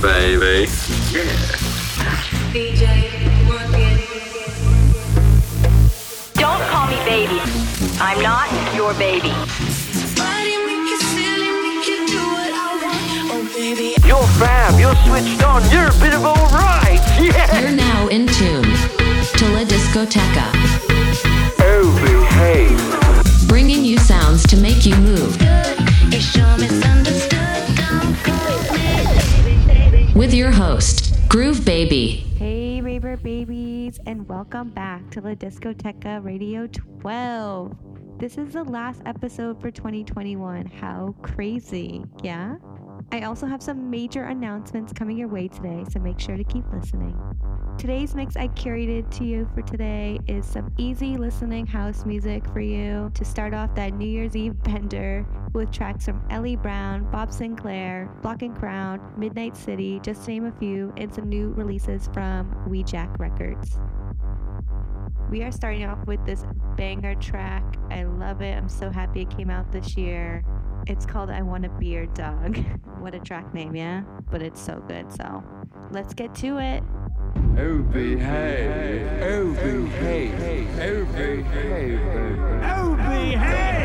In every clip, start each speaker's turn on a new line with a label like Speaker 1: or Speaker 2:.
Speaker 1: baby. Yeah. DJ,
Speaker 2: Don't call me baby. I'm not your baby.
Speaker 3: You're fab, you're switched on, you're a bit of alright, yeah!
Speaker 4: You're now in tune to La Discoteca.
Speaker 3: Oh, behave.
Speaker 4: Bringing you sounds to make you move. With your host, Groove Baby.
Speaker 5: Hey, Raver babies, and welcome back to La Discoteca Radio 12. This is the last episode for 2021. How crazy, yeah? I also have some major announcements coming your way today, so make sure to keep listening. Today's mix I curated to you for today is some easy listening house music for you to start off that New Year's Eve bender with tracks from Ellie Brown, Bob Sinclar, Block and Crown, Midnight City, just to name a few, and some new releases from Wejack Records. We are starting off with this banger track. I love it. I'm so happy it came out this year. It's called I Want Be Your Dog. what a track name, yeah? But it's so good. So let's get to it.
Speaker 3: Oh, behave. Oh, behave. Oh, behave. Oh, behave.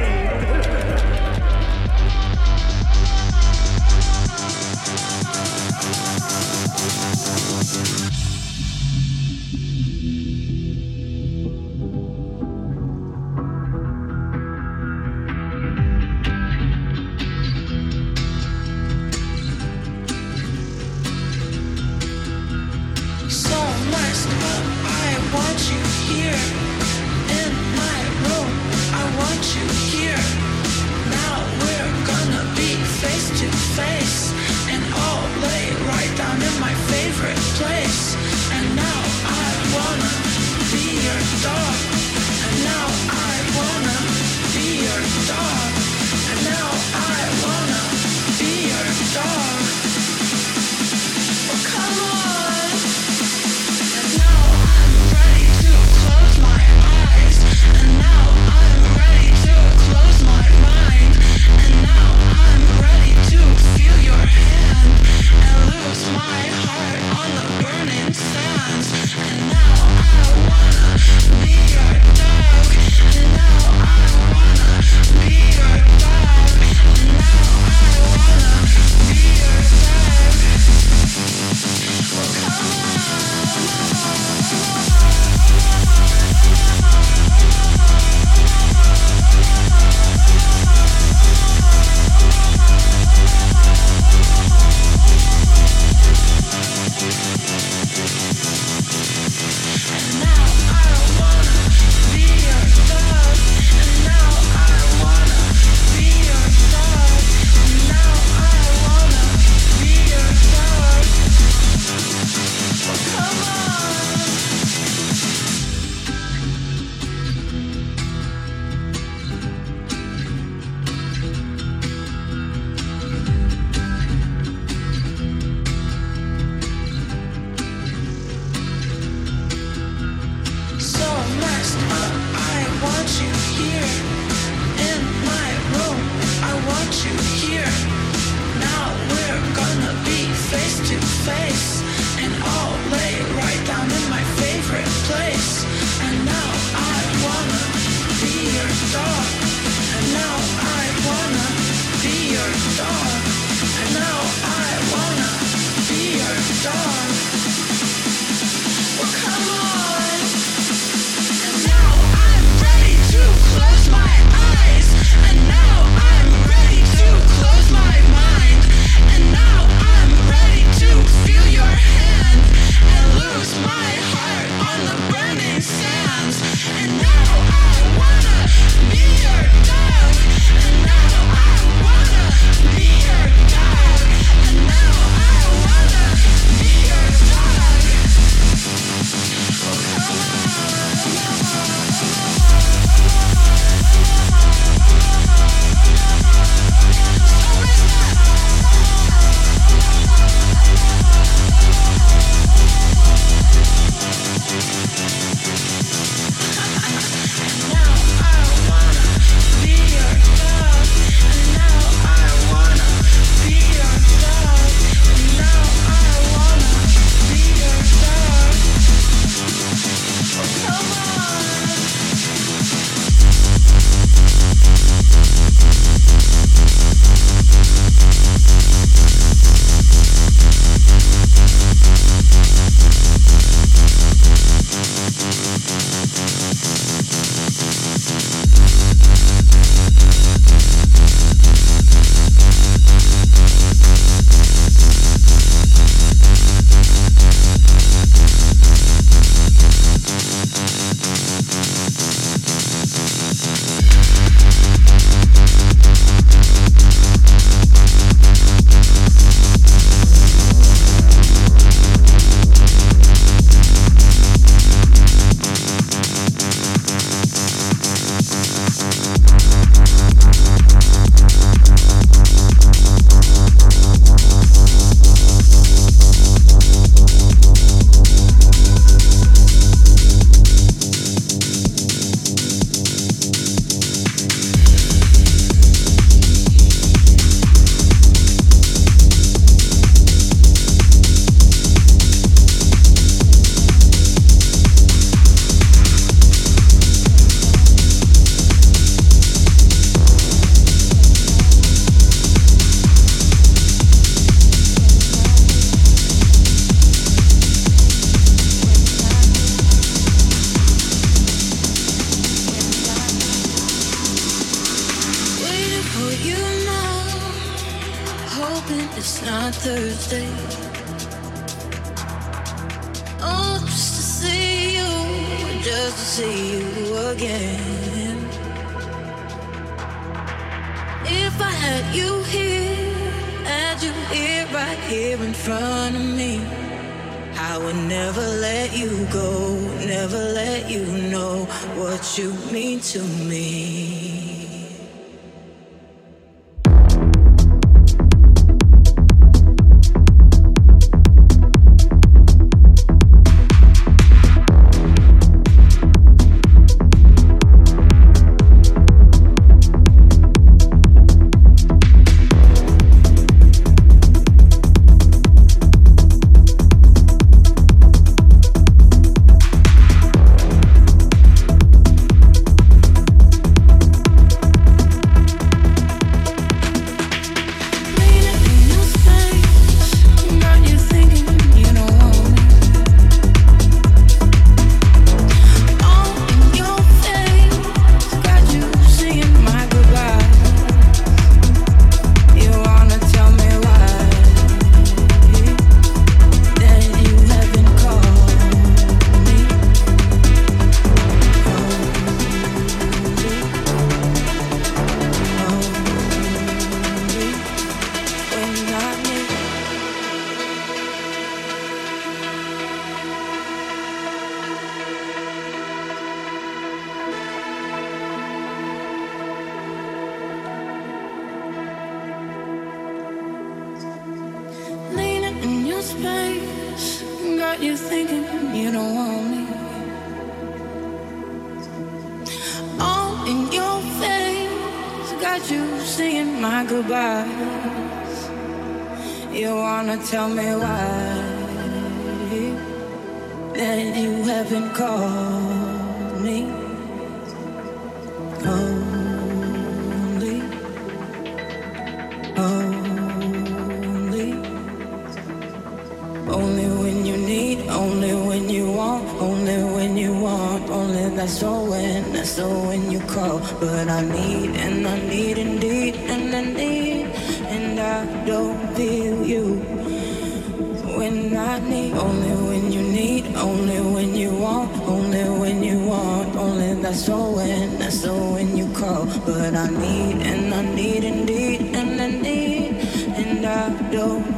Speaker 6: only when you need, only when you want, only when you want, only that's so when, that's so when you call. But I need and I need and need and I need and I don't.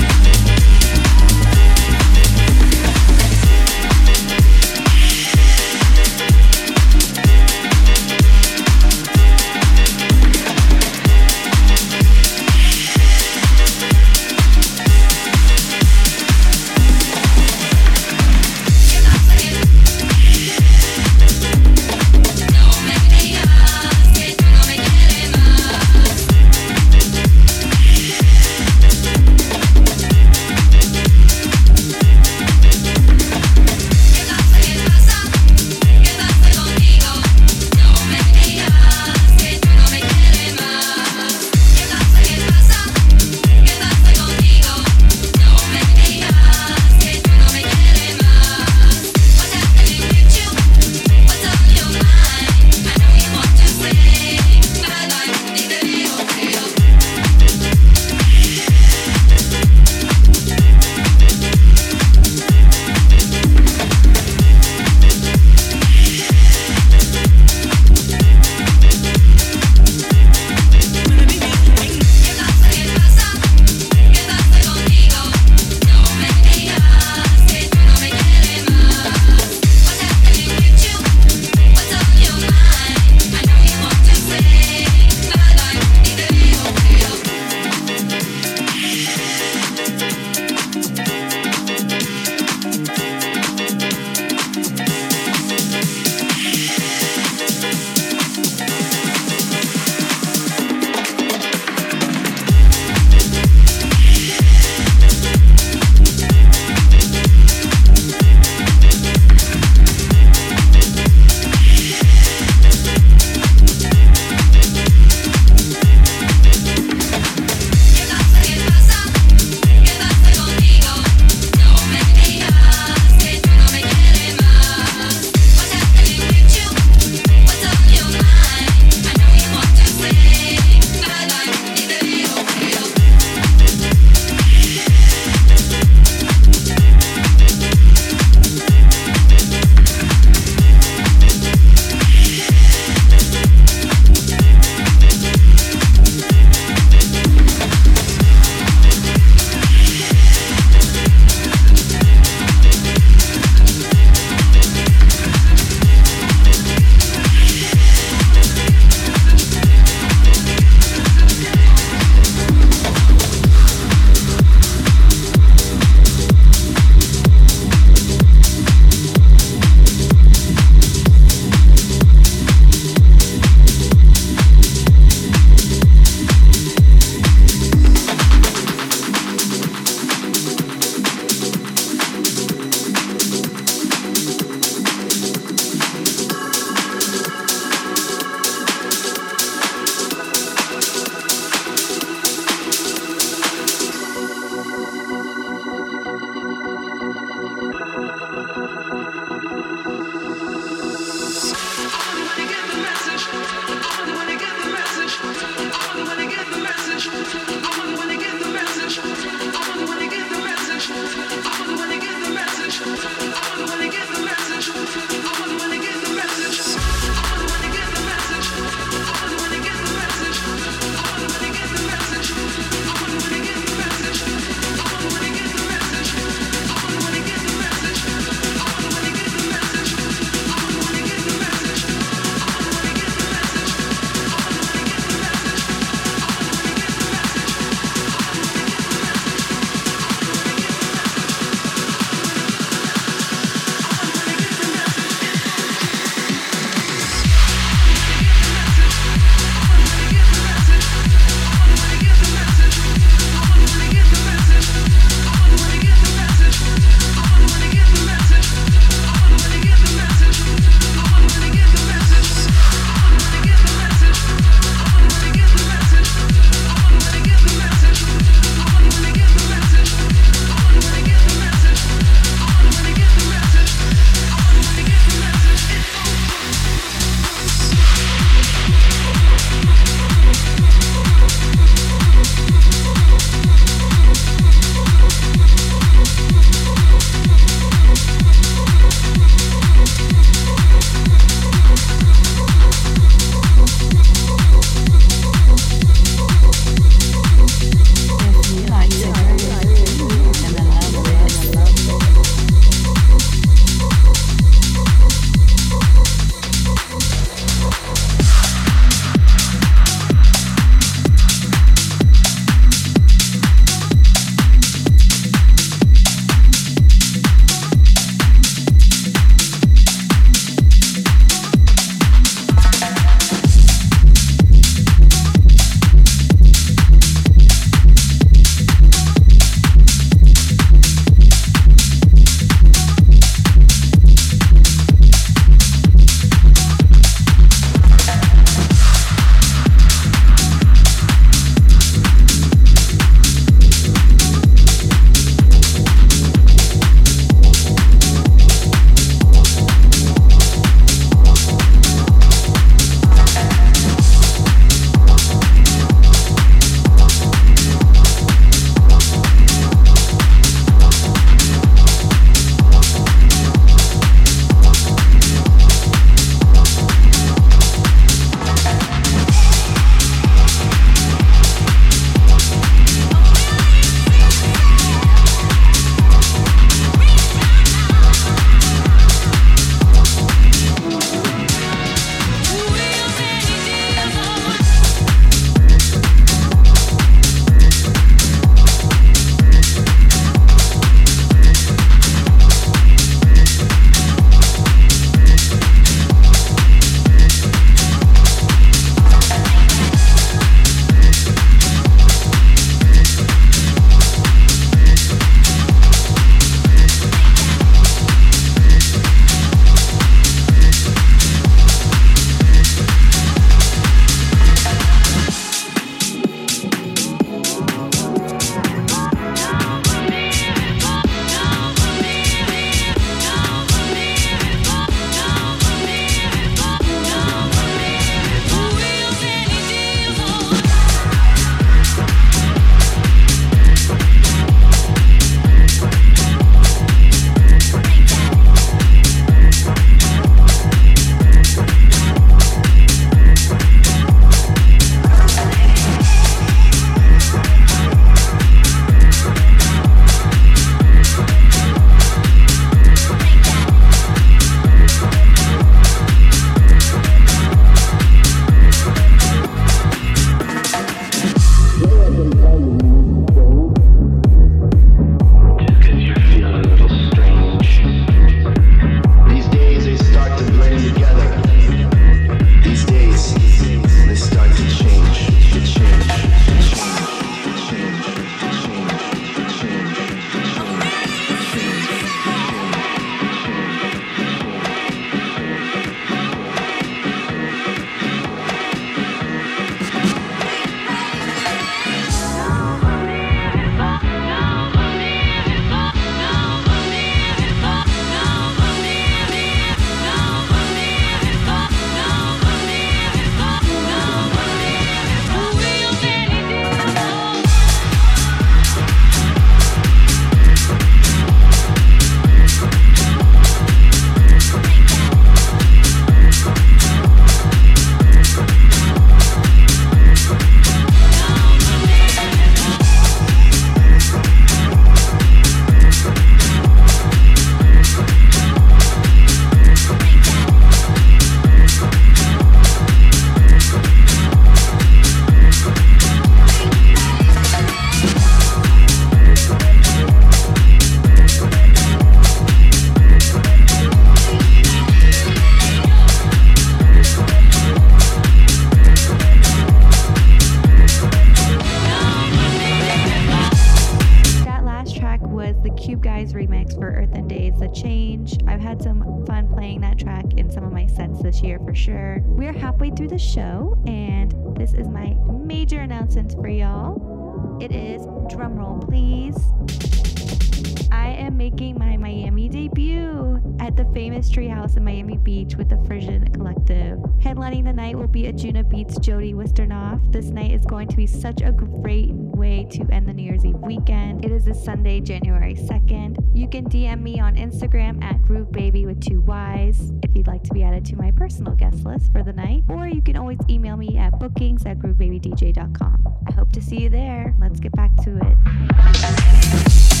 Speaker 7: Famous Treehouse in Miami Beach with the Frisian Collective. Headlining the night will be Anjunabeats Jody Wisternoff. This night is going to be such a great way to end the New Year's Eve weekend. It is this Sunday, January 2nd. You can DM me on Instagram at Groove Baby with two Y's if you'd like to be added to my personal guest list for the night, or you can always email me at bookings at groovebabydj.com. I hope to see you there. Let's get back to it.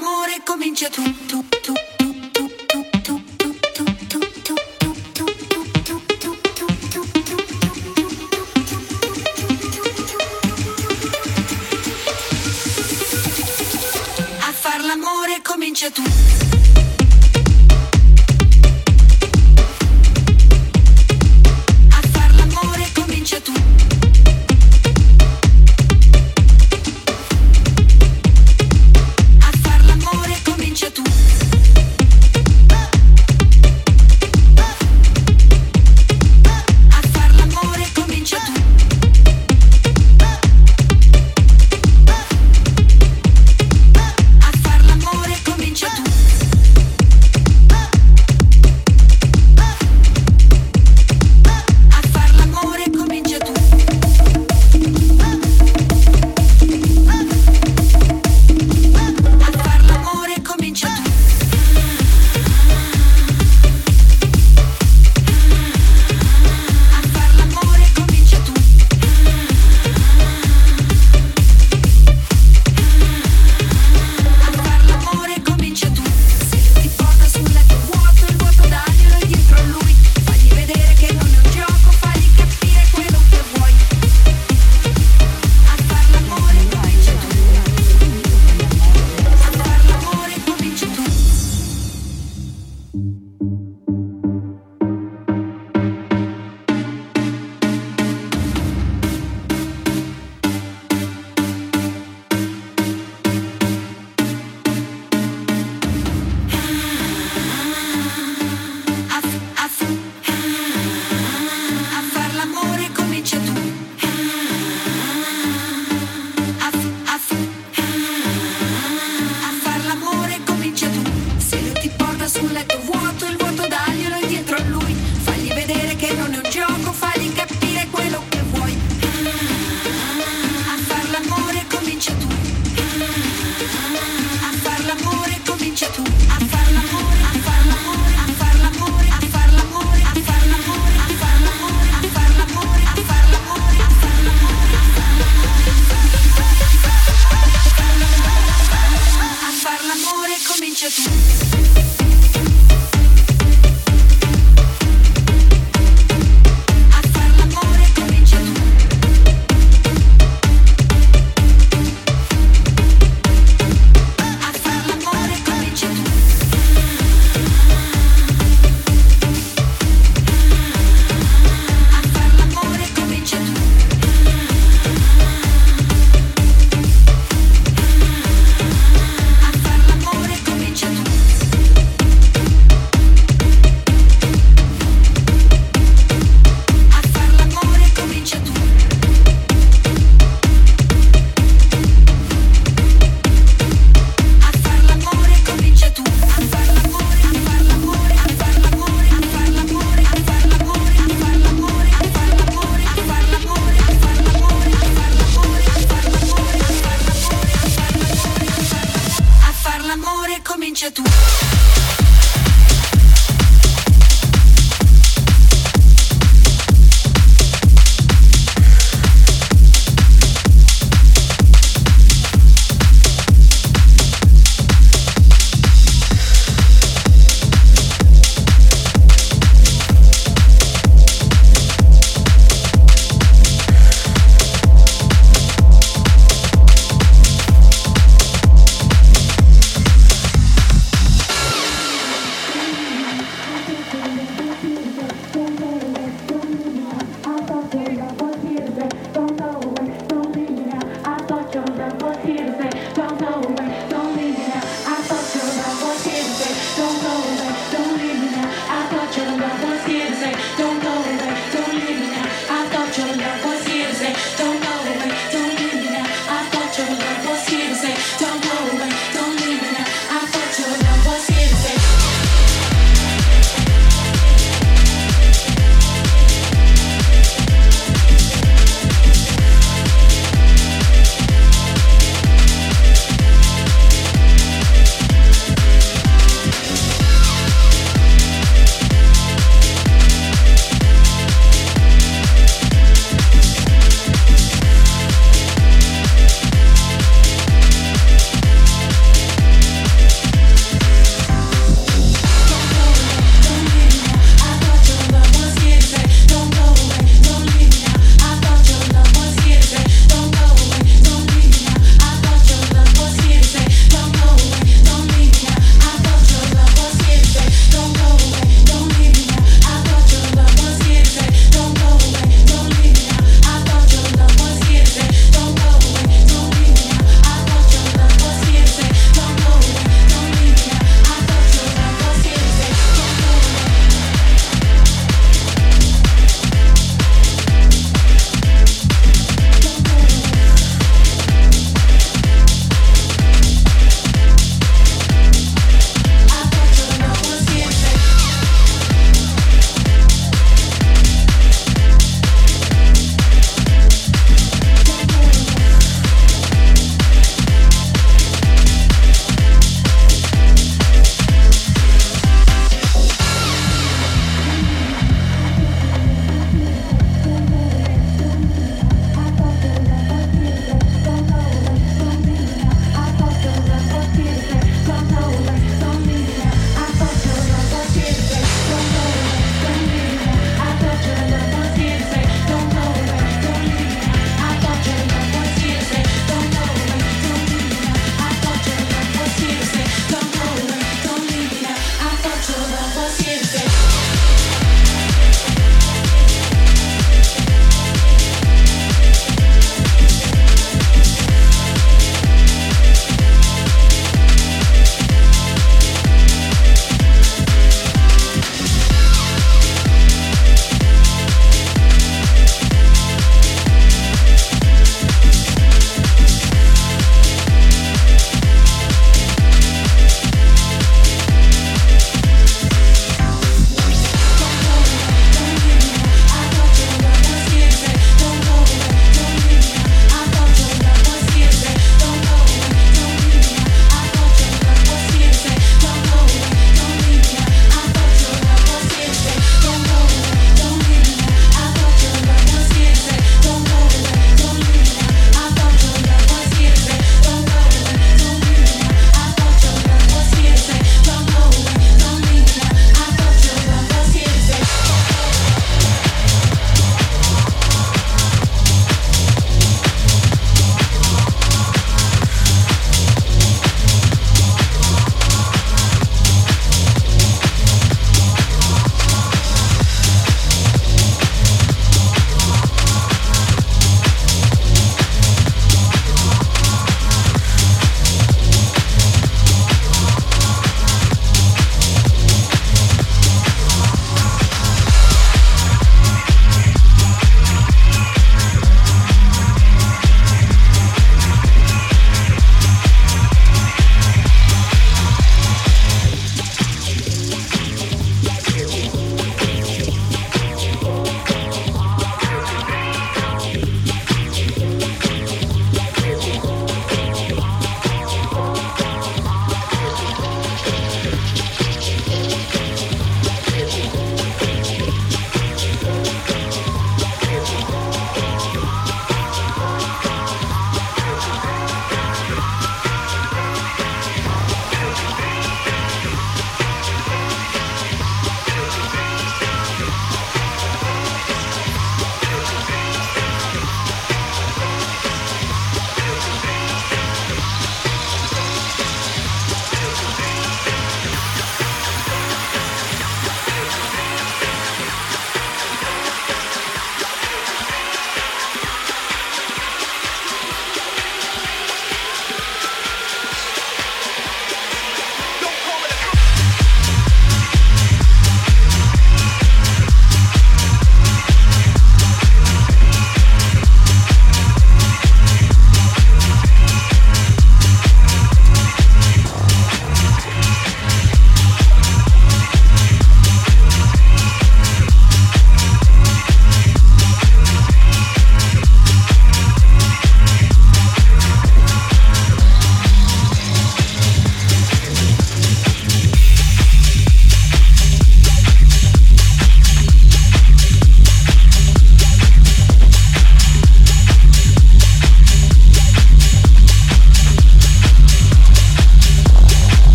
Speaker 8: amore comincia tu tu tu A far l'amore comincia tu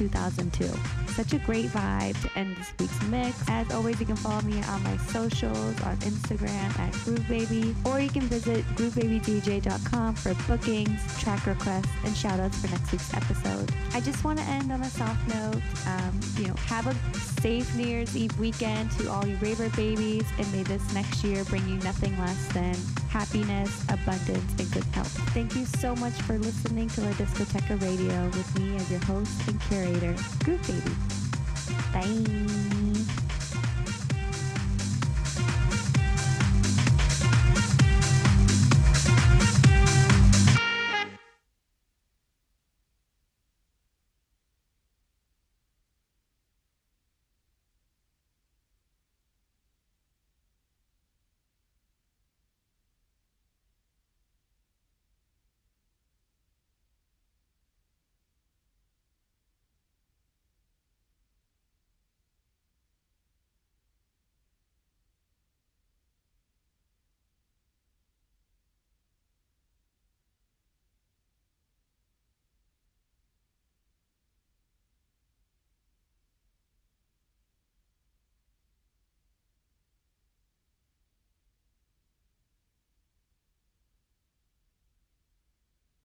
Speaker 5: 2002. Such a great vibe to end this week's mix. As always, you can follow me on my socials on Instagram at GrooveBaby, or you can visit groovebabydj.com for bookings, track requests, and shoutouts for next week's episode. I just want to end on a soft note. Um, you know, have a safe New Year's Eve weekend to all you raver babies, and may this next year bring you nothing less than happiness, abundance, and good health. Thank you so much for listening to La Discoteca Radio with me as your host and curator, Groove Baby. Bye.